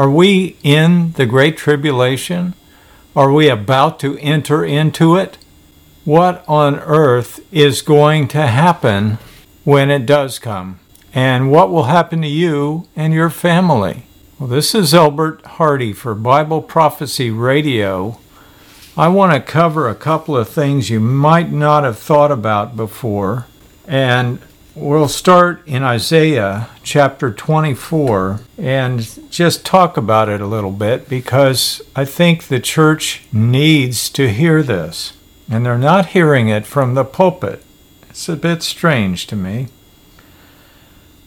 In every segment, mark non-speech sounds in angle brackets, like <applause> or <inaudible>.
Are we in the Great Tribulation? Are we about to enter into it? What on earth is going to happen when it does come? And what will happen to you and your family? Well, this is Elbert Hardy for Bible Prophecy Radio. I want to cover a couple of things you might not have thought about before. And we'll start in Isaiah chapter 24 and just talk about it a little bit because I think the church needs to hear this. And they're not hearing it from the pulpit. It's a bit strange to me.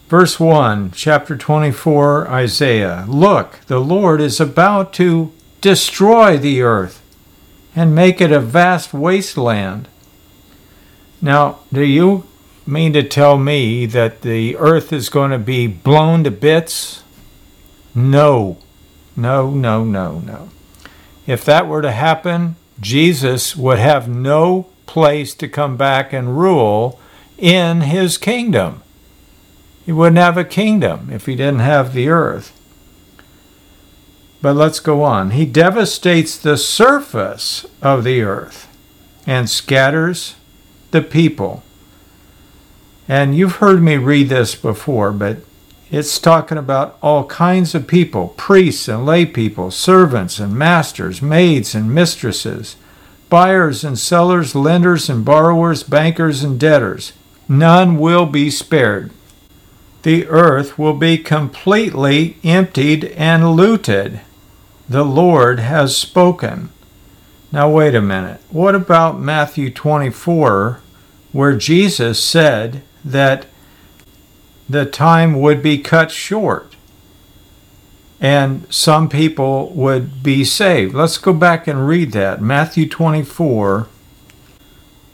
Verse 1, chapter 24, Isaiah Look, the Lord is about to destroy the earth and make it a vast wasteland. Now, do you mean to tell me that the earth is going to be blown to bits? No, no, no, no, no. If that were to happen, Jesus would have no place to come back and rule in his kingdom. He wouldn't have a kingdom if he didn't have the earth. But let's go on. He devastates the surface of the earth and scatters the people. And you've heard me read this before, but it's talking about all kinds of people priests and lay people, servants and masters, maids and mistresses, buyers and sellers, lenders and borrowers, bankers and debtors. None will be spared the earth will be completely emptied and looted. The Lord has spoken. Now, wait a minute. What about Matthew 24, where Jesus said that the time would be cut short and some people would be saved? Let's go back and read that. Matthew 24.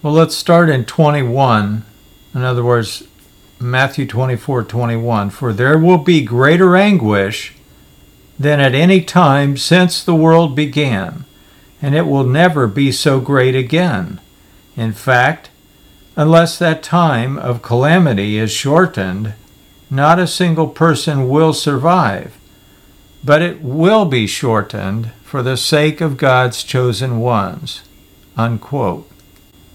Well, let's start in 21. In other words, Matthew 24 21. For there will be greater anguish than at any time since the world began, and it will never be so great again. In fact, unless that time of calamity is shortened, not a single person will survive, but it will be shortened for the sake of God's chosen ones. Unquote.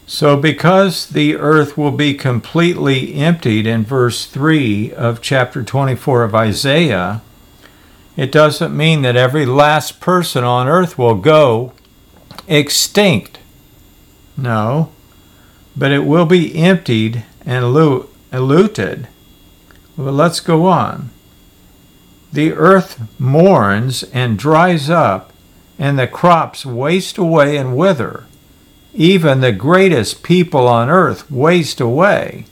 So, because the earth will be completely emptied in verse 3 of chapter 24 of Isaiah, it doesn't mean that every last person on earth will go extinct. No, but it will be emptied and looted. Well, let's go on. The earth mourns and dries up, and the crops waste away and wither even the greatest people on earth waste away.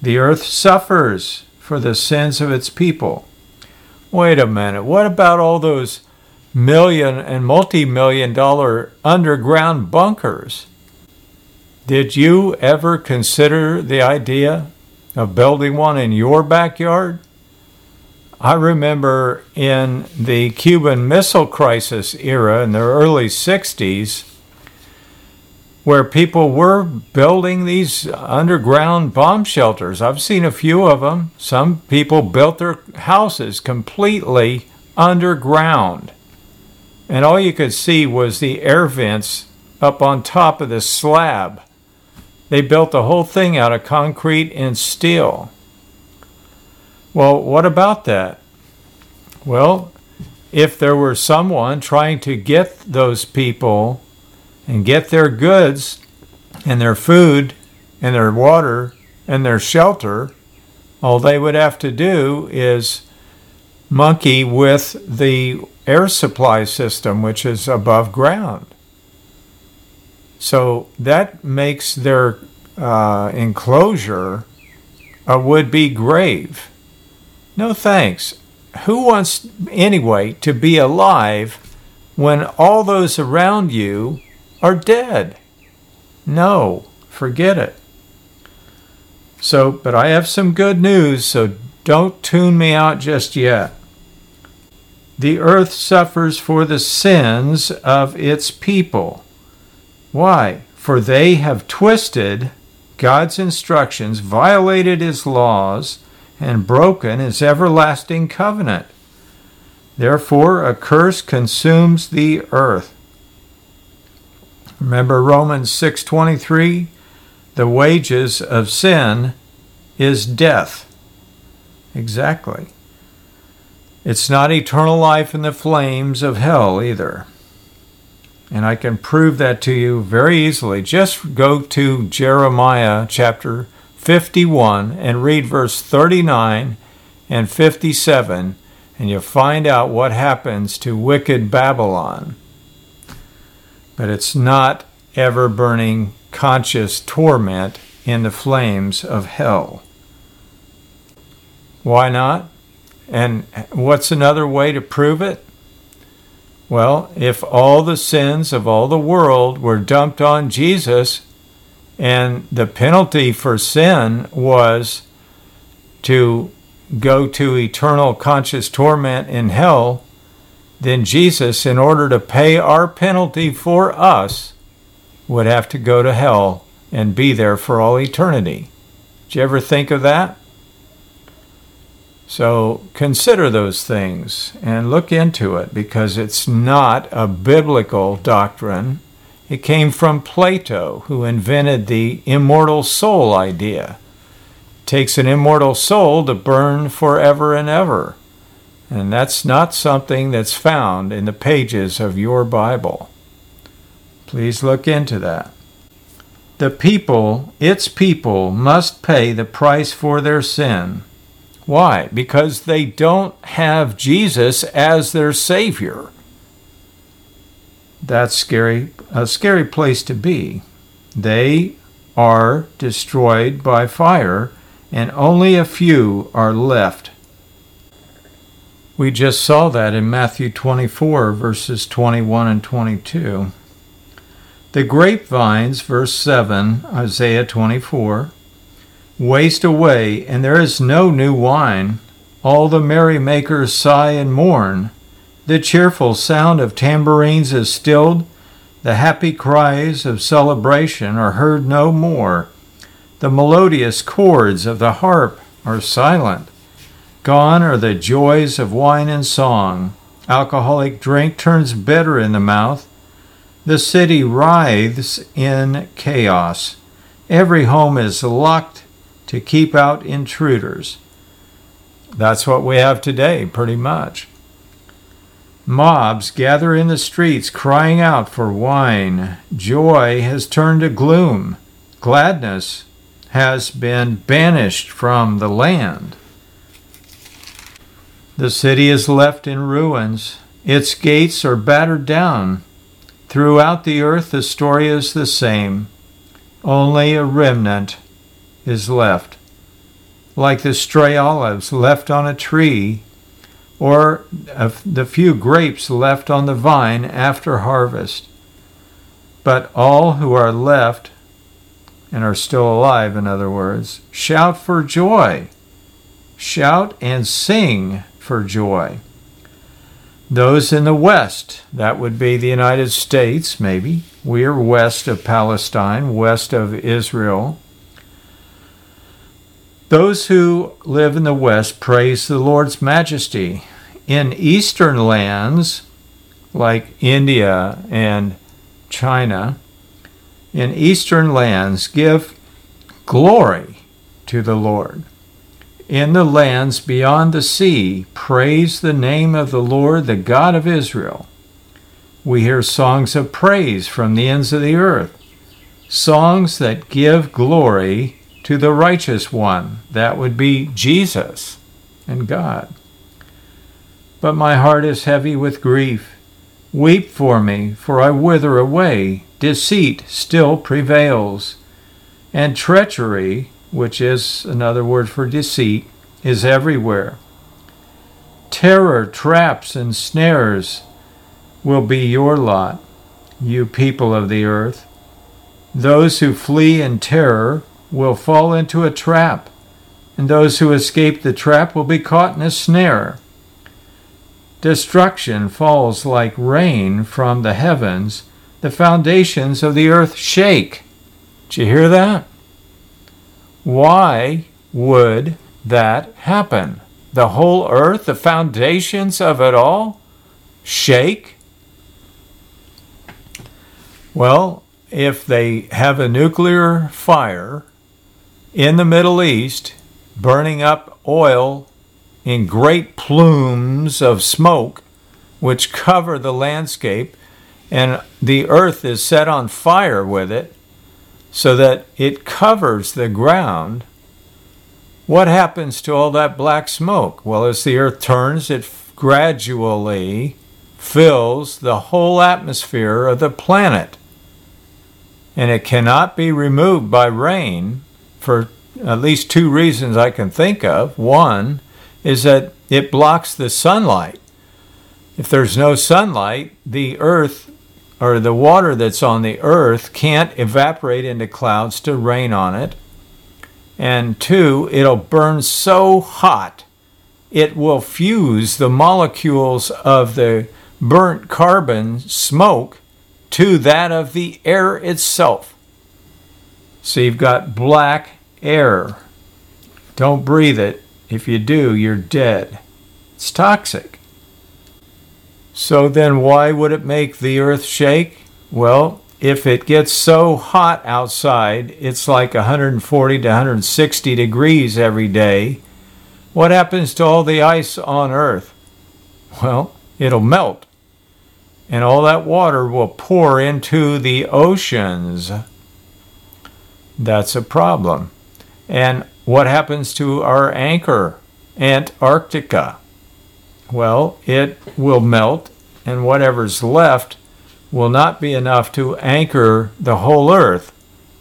The earth suffers for the sins of its people. Wait a minute, what about all those million and multi million dollar underground bunkers? Did you ever consider the idea of building one in your backyard? I remember in the Cuban Missile Crisis era in the early 60s, where people were building these underground bomb shelters. I've seen a few of them. Some people built their houses completely underground. And all you could see was the air vents up on top of the slab. They built the whole thing out of concrete and steel. Well, what about that? Well, if there were someone trying to get those people and get their goods and their food and their water and their shelter, all they would have to do is monkey with the air supply system, which is above ground. So that makes their uh, enclosure a would be grave. No thanks. Who wants, anyway, to be alive when all those around you are dead. No, forget it. So, but I have some good news, so don't tune me out just yet. The earth suffers for the sins of its people. Why? For they have twisted God's instructions, violated his laws, and broken his everlasting covenant. Therefore, a curse consumes the earth. Remember Romans 6:23, the wages of sin is death. Exactly. It's not eternal life in the flames of hell either. And I can prove that to you very easily. Just go to Jeremiah chapter 51 and read verse 39 and 57, and you'll find out what happens to wicked Babylon. But it's not ever burning conscious torment in the flames of hell. Why not? And what's another way to prove it? Well, if all the sins of all the world were dumped on Jesus, and the penalty for sin was to go to eternal conscious torment in hell, then Jesus, in order to pay our penalty for us, would have to go to hell and be there for all eternity. Did you ever think of that? So consider those things and look into it because it's not a biblical doctrine. It came from Plato, who invented the immortal soul idea. It takes an immortal soul to burn forever and ever. And that's not something that's found in the pages of your Bible. Please look into that. The people, its people, must pay the price for their sin why? Because they don't have Jesus as their Savior. That's scary, a scary place to be. They are destroyed by fire, and only a few are left. We just saw that in Matthew 24, verses 21 and 22. The grapevines, verse 7, Isaiah 24 waste away, and there is no new wine. All the merrymakers sigh and mourn. The cheerful sound of tambourines is stilled. The happy cries of celebration are heard no more. The melodious chords of the harp are silent. Gone are the joys of wine and song. Alcoholic drink turns bitter in the mouth. The city writhes in chaos. Every home is locked to keep out intruders. That's what we have today, pretty much. Mobs gather in the streets crying out for wine. Joy has turned to gloom. Gladness has been banished from the land. The city is left in ruins. Its gates are battered down. Throughout the earth, the story is the same. Only a remnant is left, like the stray olives left on a tree, or the few grapes left on the vine after harvest. But all who are left, and are still alive, in other words, shout for joy. Shout and sing for joy. Those in the west, that would be the United States, maybe. We are west of Palestine, west of Israel. Those who live in the West praise the Lord's majesty. In eastern lands, like India and China, in eastern lands, give glory to the Lord. In the lands beyond the sea, praise the name of the Lord, the God of Israel. We hear songs of praise from the ends of the earth, songs that give glory to the righteous one. That would be Jesus and God. But my heart is heavy with grief. Weep for me, for I wither away. Deceit still prevails. And treachery, which is another word for deceit, is everywhere. Terror, traps, and snares will be your lot, you people of the earth. Those who flee in terror will fall into a trap, and those who escape the trap will be caught in a snare. Destruction falls like rain from the heavens, the foundations of the earth shake. Did you hear that? Why would that happen? the whole earth, the foundations of it all, shake? Well, if they have a nuclear fire in the Middle East, burning up oil in great plumes of smoke, which cover the landscape, and the earth is set on fire with it, so that it covers the ground. What happens to all that black smoke? Well, as the earth turns, it gradually fills the whole atmosphere of the planet. And it cannot be removed by rain for at least two reasons I can think of. One is that it blocks the sunlight. If there's no sunlight, the earth or the water that's on the earth can't evaporate into clouds to rain on it. And two, it'll burn so hot it will fuse the molecules of the burnt carbon smoke to that of the air itself. So you've got black air. Don't breathe it. If you do, you're dead. It's toxic. So then, why would it make the earth shake? Well, if it gets so hot outside, it's like 140 to 160 degrees every day. What happens to all the ice on earth? Well, it'll melt. And all that water will pour into the oceans. That's a problem. And what happens to our anchor, Antarctica? Well, it will melt, and whatever's left will not be enough to anchor the whole earth.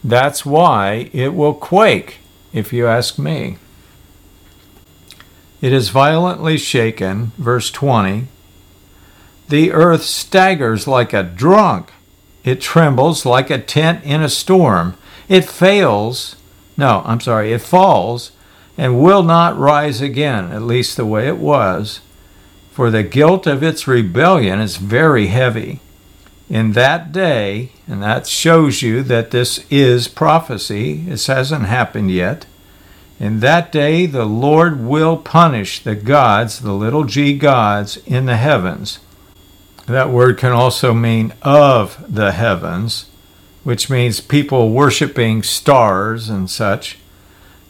That's why it will quake, if you ask me. It is violently shaken, verse 20. The earth staggers like a drunk. It trembles like a tent in a storm. It fails no, I'm sorry, it falls and will not rise again, at least the way it was. For the guilt of its rebellion is very heavy. In that day, and that shows you that this is prophecy, this hasn't happened yet. In that day, the Lord will punish the gods, the little g gods, in the heavens. That word can also mean of the heavens which means people worshiping stars and such,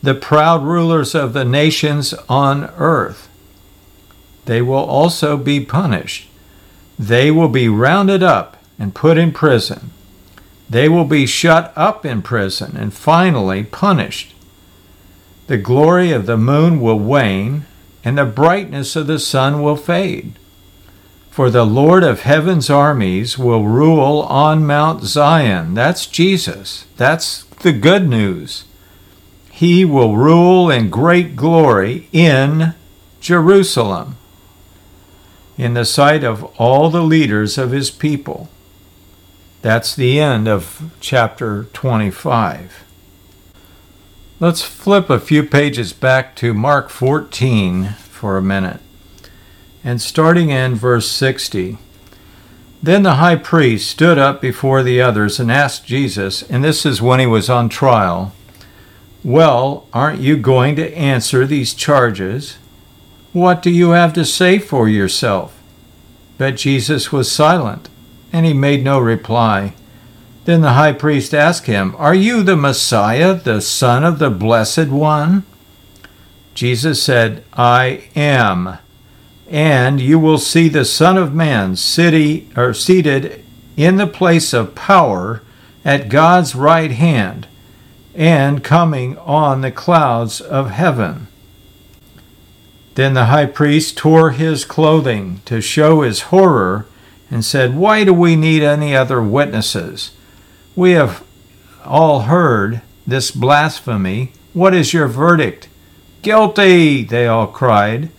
the proud rulers of the nations on earth. They will also be punished. They will be rounded up and put in prison. They will be shut up in prison and finally punished. The glory of the moon will wane, and the brightness of the sun will fade. For the Lord of heaven's armies will rule on Mount Zion. That's Jesus. That's the good news. He will rule in great glory in Jerusalem, in the sight of all the leaders of his people. That's the end of chapter 25. Let's flip a few pages back to Mark 14 for a minute. And starting in verse 60, then the high priest stood up before the others and asked Jesus, and this is when he was on trial, Well, aren't you going to answer these charges? What do you have to say for yourself? But Jesus was silent, and he made no reply. Then the high priest asked him, Are you the Messiah, the Son of the Blessed One? Jesus said, I am and you will see the Son of Man city, or seated in the place of power at God's right hand, and coming on the clouds of heaven. Then the high priest tore his clothing to show his horror and said, Why do we need any other witnesses? We have all heard this blasphemy. What is your verdict? Guilty, they all cried.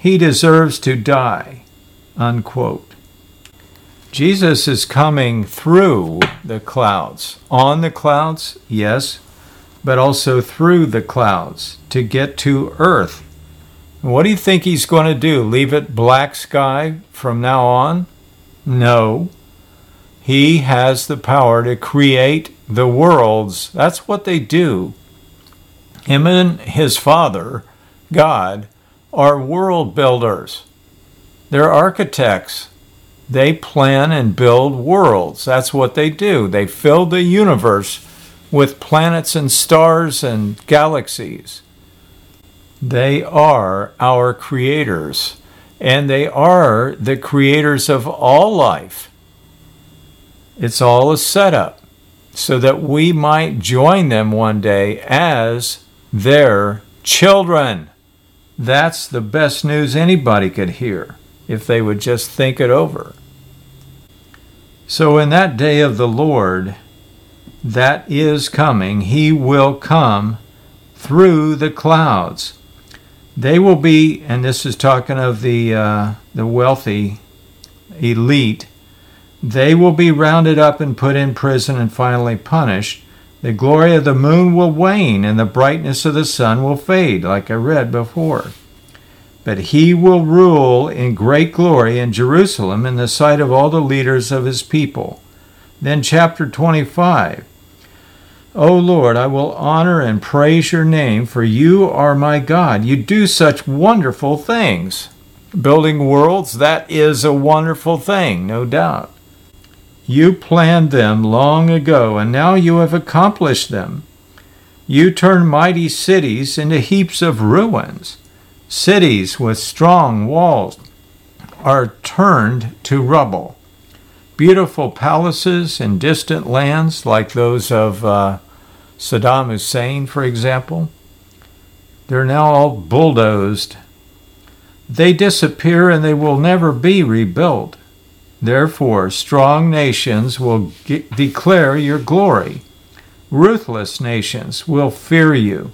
He deserves to die. Unquote. Jesus is coming through the clouds. On the clouds, yes, but also through the clouds to get to earth. What do you think he's going to do? Leave it black sky from now on? No. He has the power to create the worlds. That's what they do. Him and his father, God, are world builders. They're architects. They plan and build worlds. That's what they do. They fill the universe with planets and stars and galaxies. They are our creators, and they are the creators of all life. It's all a setup so that we might join them one day as their children. That's the best news anybody could hear if they would just think it over. So, in that day of the Lord that is coming, He will come through the clouds. They will be, and this is talking of the, uh, the wealthy elite, they will be rounded up and put in prison and finally punished. The glory of the moon will wane and the brightness of the sun will fade, like I read before. But he will rule in great glory in Jerusalem in the sight of all the leaders of his people. Then, chapter 25 O Lord, I will honor and praise your name, for you are my God. You do such wonderful things. Building worlds, that is a wonderful thing, no doubt. You planned them long ago, and now you have accomplished them. You turn mighty cities into heaps of ruins. Cities with strong walls are turned to rubble. Beautiful palaces in distant lands, like those of uh, Saddam Hussein, for example, they're now all bulldozed. They disappear and they will never be rebuilt. Therefore, strong nations will declare your glory. Ruthless nations will fear you.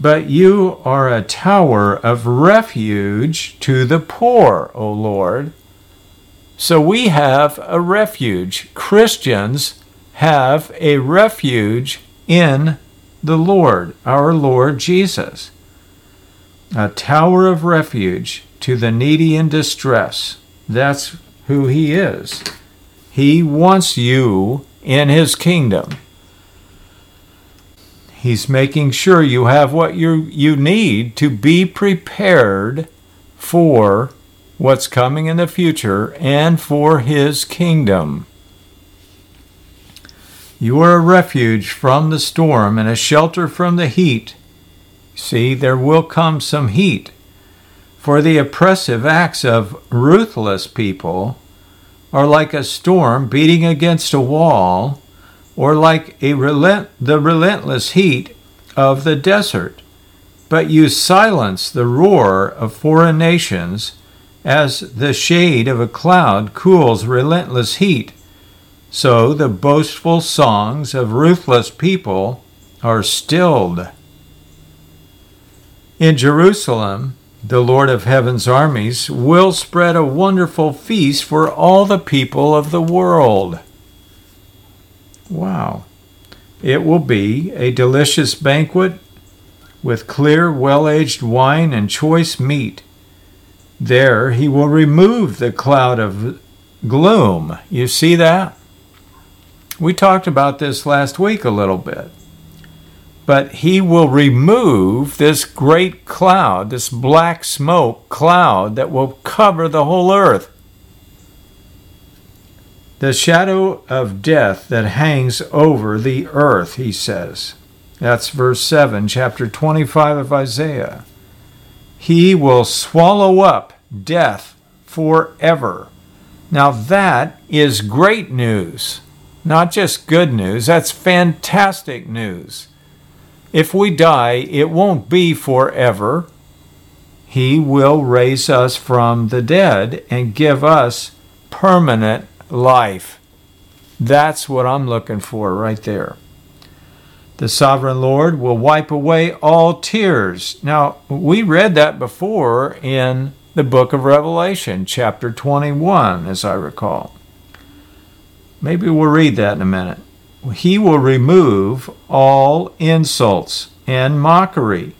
But you are a tower of refuge to the poor, O Lord. So we have a refuge. Christians have a refuge in the Lord, our Lord Jesus. A tower of refuge to the needy in distress. That's who He is. He wants you in His kingdom. He's making sure you have what you, you need to be prepared for what's coming in the future and for His kingdom. You are a refuge from the storm and a shelter from the heat. See, there will come some heat for the oppressive acts of ruthless people are like a storm beating against a wall, or like a relent- the relentless heat of the desert. But you silence the roar of foreign nations as the shade of a cloud cools relentless heat. So the boastful songs of ruthless people are stilled. In Jerusalem, the Lord of heaven's armies, will spread a wonderful feast for all the people of the world. Wow. It will be a delicious banquet with clear, well aged wine and choice meat. There he will remove the cloud of gloom. You see that? We talked about this last week a little bit but he will remove this great cloud, this black smoke cloud that will cover the whole earth. The shadow of death that hangs over the earth, he says. That's verse 7, chapter 25 of Isaiah. He will swallow up death forever. Now, that is great news, not just good news, that's fantastic news. If we die, it won't be forever. He will raise us from the dead and give us permanent life. That's what I'm looking for right there. The sovereign Lord will wipe away all tears. Now, we read that before in the book of Revelation, chapter 21, as I recall. Maybe we'll read that in a minute he will remove all insults and mockery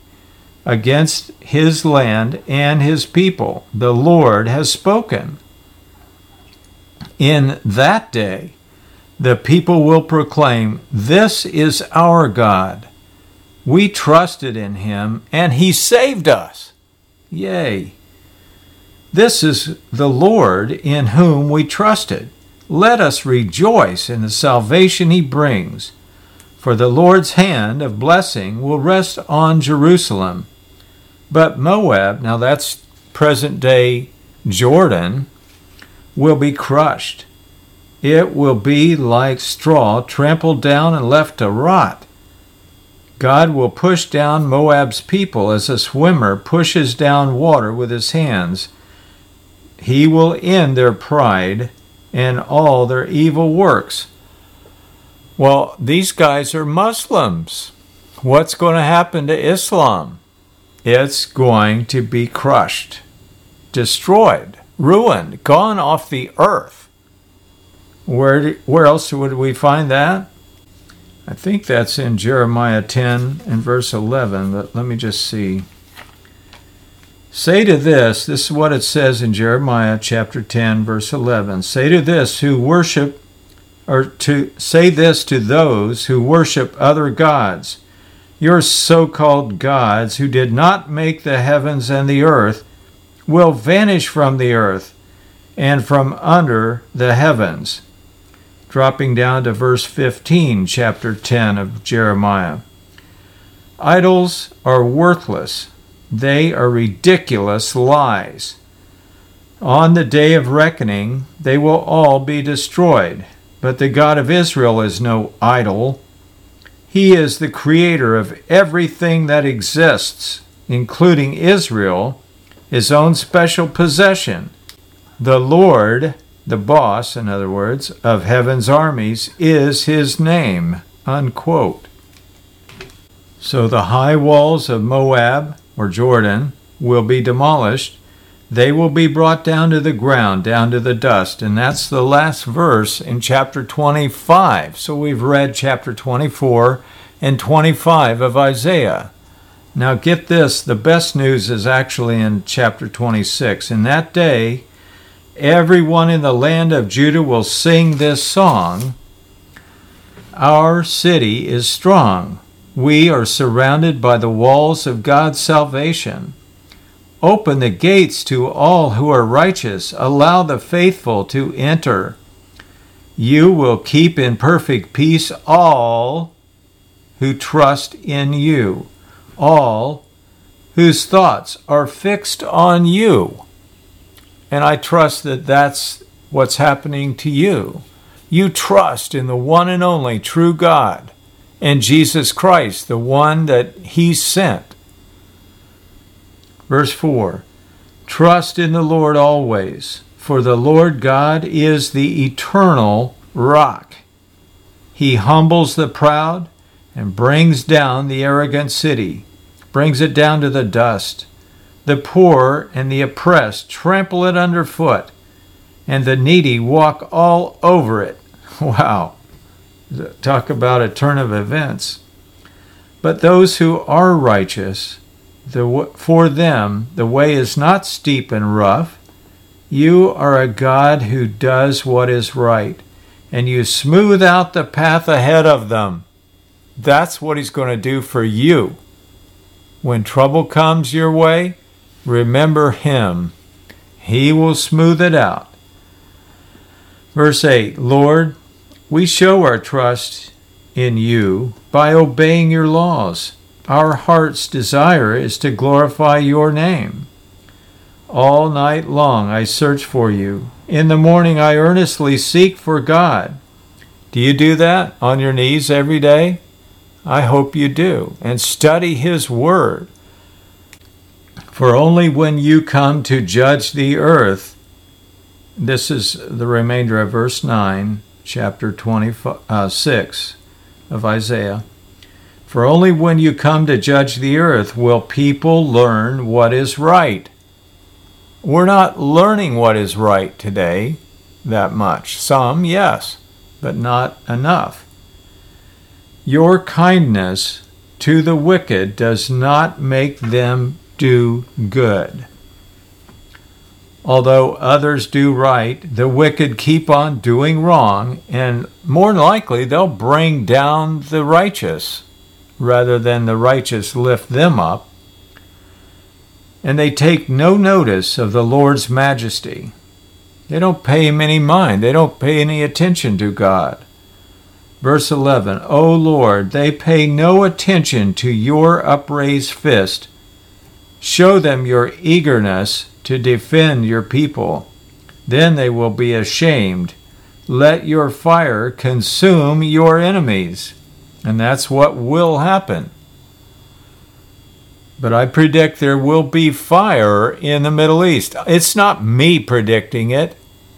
against his land and his people. The Lord has spoken. In that day, the people will proclaim, This is our God. We trusted in him, and he saved us. Yea. This is the Lord in whom we trusted. Let us rejoice in the salvation he brings. For the Lord's hand of blessing will rest on Jerusalem. But Moab, now that's present day Jordan, will be crushed. It will be like straw trampled down and left to rot. God will push down Moab's people as a swimmer pushes down water with his hands. He will end their pride and all their evil works. Well, these guys are Muslims. What's going to happen to Islam? It's going to be crushed, destroyed, ruined, gone off the earth. Where, where else would we find that? I think that's in Jeremiah 10 and verse 11, but let me just see. Say to this, this is what it says in Jeremiah chapter 10, verse 11. Say to this who worship, or to say this to those who worship other gods, your so called gods who did not make the heavens and the earth will vanish from the earth and from under the heavens dropping down to verse 15, chapter 10 of Jeremiah. Idols are worthless, they are ridiculous lies. On the day of reckoning, they will all be destroyed. But the God of Israel is no idol. He is the creator of everything that exists, including Israel, his own special possession. The Lord the boss, in other words, of heaven's armies is his name. Unquote. So the high walls of Moab or Jordan will be demolished. They will be brought down to the ground, down to the dust. And that's the last verse in chapter 25. So we've read chapter 24 and 25 of Isaiah. Now get this the best news is actually in chapter 26. In that day, everyone in the land of Judah will sing this song Our city is strong. We are surrounded by the walls of God's salvation. Open the gates to all who are righteous. Allow the faithful to enter. You will keep in perfect peace all who trust in you, all whose thoughts are fixed on you. And I trust that that's what's happening to you. You trust in the one and only true God and Jesus Christ, the one that He sent. Verse 4 Trust in the Lord always, for the Lord God is the eternal rock. He humbles the proud and brings down the arrogant city, brings it down to the dust. The poor and the oppressed trample it underfoot, and the needy walk all over it. <laughs> Wow. Talk about a turn of events. But those who are righteous, the, for them the way is not steep and rough. You are a God who does what is right, and you smooth out the path ahead of them. That's what He's going to do for you. When trouble comes your way, Remember him. He will smooth it out. Verse 8 Lord, we show our trust in you by obeying your laws. Our heart's desire is to glorify your name. All night long I search for you. In the morning I earnestly seek for God. Do you do that on your knees every day? I hope you do. And study His Word. For only when you come to judge the earth, this is the remainder of verse 9, chapter 26 uh, of Isaiah. For only when you come to judge the earth will people learn what is right. We're not learning what is right today that much. Some, yes, but not enough. Your kindness to the wicked does not make them do good. Although others do right, the wicked keep on doing wrong, and more likely they'll bring down the righteous rather than the righteous lift them up. and they take no notice of the Lord's majesty. They don't pay him any mind, they don't pay any attention to God. Verse 11 O Lord, they pay no attention to your upraised fist. Show them your eagerness to defend your people. Then they will be ashamed. Let your fire consume your enemies. And that's what will happen. But I predict there will be fire in the Middle East. It's not me predicting it,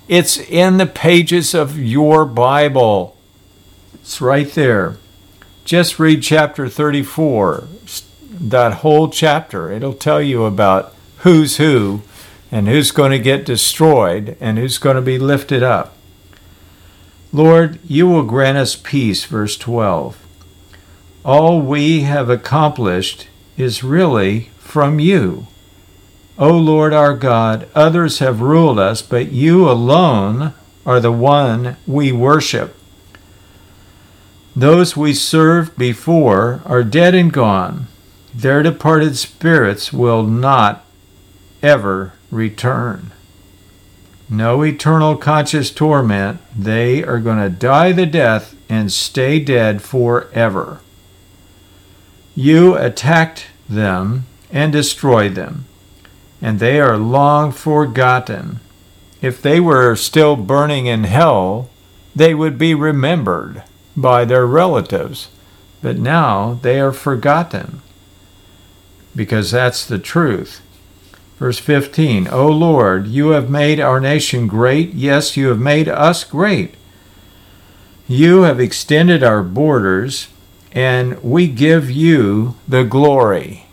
it's in the pages of your Bible. It's right there. Just read chapter 34, that whole chapter. It'll tell you about who's who and who's going to get destroyed and who's going to be lifted up. Lord, you will grant us peace, verse 12. All we have accomplished is really from you. O Lord our God, others have ruled us, but you alone are the one we worship. Those we served before are dead and gone. Their departed spirits will not ever return. No eternal conscious torment. They are going to die the death and stay dead forever. You attacked them and destroyed them, and they are long forgotten. If they were still burning in hell, they would be remembered by their relatives, but now they are forgotten because that's the truth. Verse 15 O Lord, you have made our nation great. Yes, you have made us great. You have extended our borders, and we give you the glory.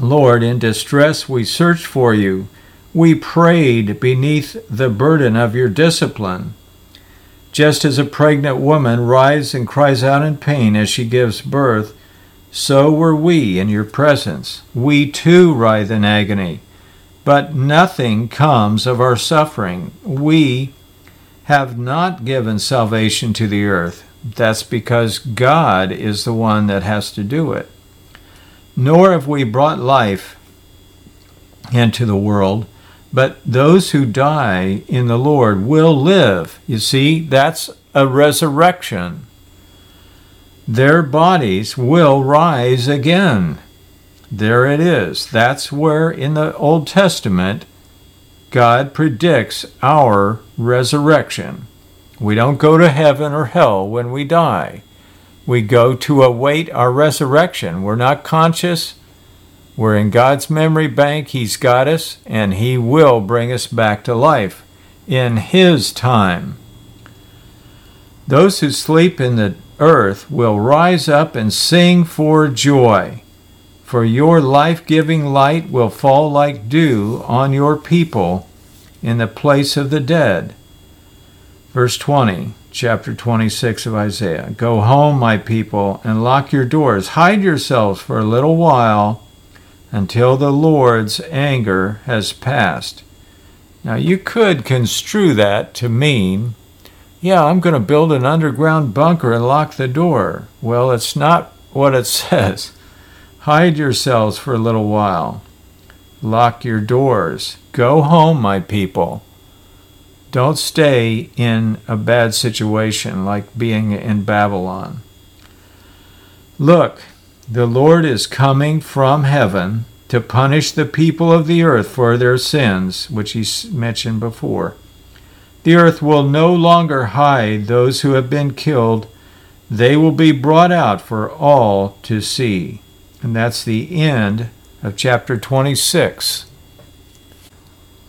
Lord, in distress we searched for you. We prayed beneath the burden of your discipline. Just as a pregnant woman writhes and cries out in pain as she gives birth, so were we in your presence. We too writhe in agony, but nothing comes of our suffering. We have not given salvation to the earth. That's because God is the one that has to do it. Nor have we brought life into the world, but those who die in the Lord will live. You see, that's a resurrection their bodies will rise again. There it is. That's where in the Old Testament God predicts our resurrection. We don't go to heaven or hell when we die. We go to await our resurrection. We're not conscious. We're in God's memory bank. He's got us, and He will bring us back to life in His time. Those who sleep in the earth will rise up and sing for joy, for your life giving light will fall like dew on your people in the place of the dead. Verse 20, chapter 26 of Isaiah Go home, my people, and lock your doors. Hide yourselves for a little while until the Lord's anger has passed. Now, you could construe that to mean yeah, I'm going to build an underground bunker and lock the door. Well, it's not what it <laughs> says. Hide yourselves for a little while. Lock your doors. Go home, my people. Don't stay in a bad situation like being in Babylon. Look, the Lord is coming from heaven to punish the people of the earth for their sins, which he mentioned before. The earth will no longer hide those who have been killed. They will be brought out for all to see. And that's the end of chapter 26.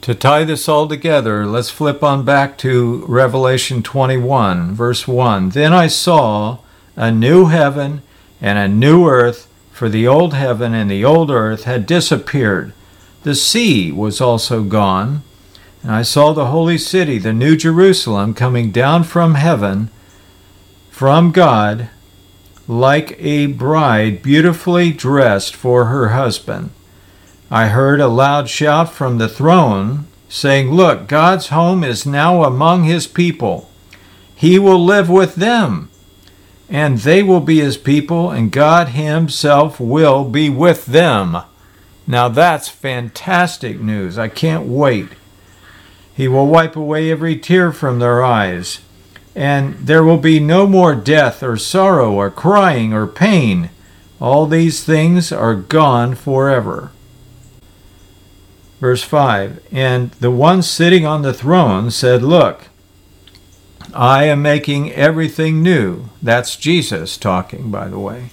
To tie this all together, let's flip on back to Revelation 21, verse 1. Then I saw a new heaven and a new earth, for the old heaven and the old earth had disappeared. The sea was also gone and I saw the holy city, the new Jerusalem, coming down from heaven, from God, like a bride beautifully dressed for her husband. I heard a loud shout from the throne, saying, Look, God's home is now among his people. He will live with them, and they will be his people, and God himself will be with them. Now that's fantastic news. I can't wait. He will wipe away every tear from their eyes, and there will be no more death or sorrow or crying or pain. All these things are gone forever. Verse 5 And the one sitting on the throne said, Look, I am making everything new. That's Jesus talking, by the way.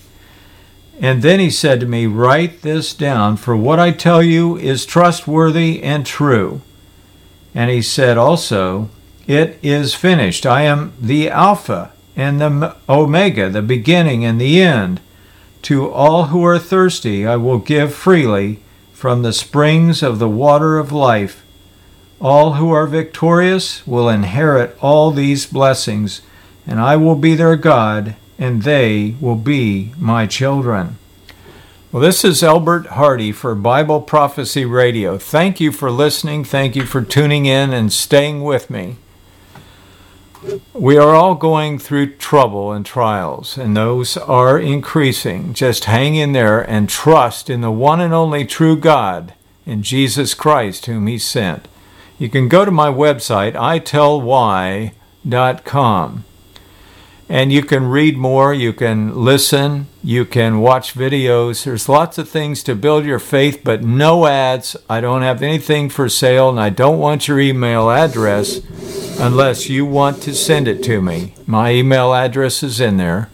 And then he said to me, Write this down, for what I tell you is trustworthy and true. And he said also, It is finished. I am the Alpha and the Omega, the beginning and the end. To all who are thirsty, I will give freely from the springs of the water of life. All who are victorious will inherit all these blessings, and I will be their God, and they will be my children. Well, this is Elbert Hardy for Bible Prophecy Radio. Thank you for listening. Thank you for tuning in and staying with me. We are all going through trouble and trials, and those are increasing. Just hang in there and trust in the one and only true God, in Jesus Christ, whom He sent you can go to my website, itellwhy.com, and you can read more, you can listen, you can watch videos. There's lots of things to build your faith, but no ads. I don't have anything for sale, and I don't want your email address unless you want to send it to me. My email address is in there.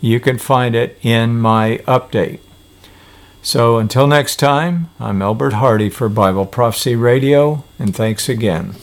You can find it in my update. So until next time, I'm Elbert Hardy for Bible Prophecy Radio, and thanks again.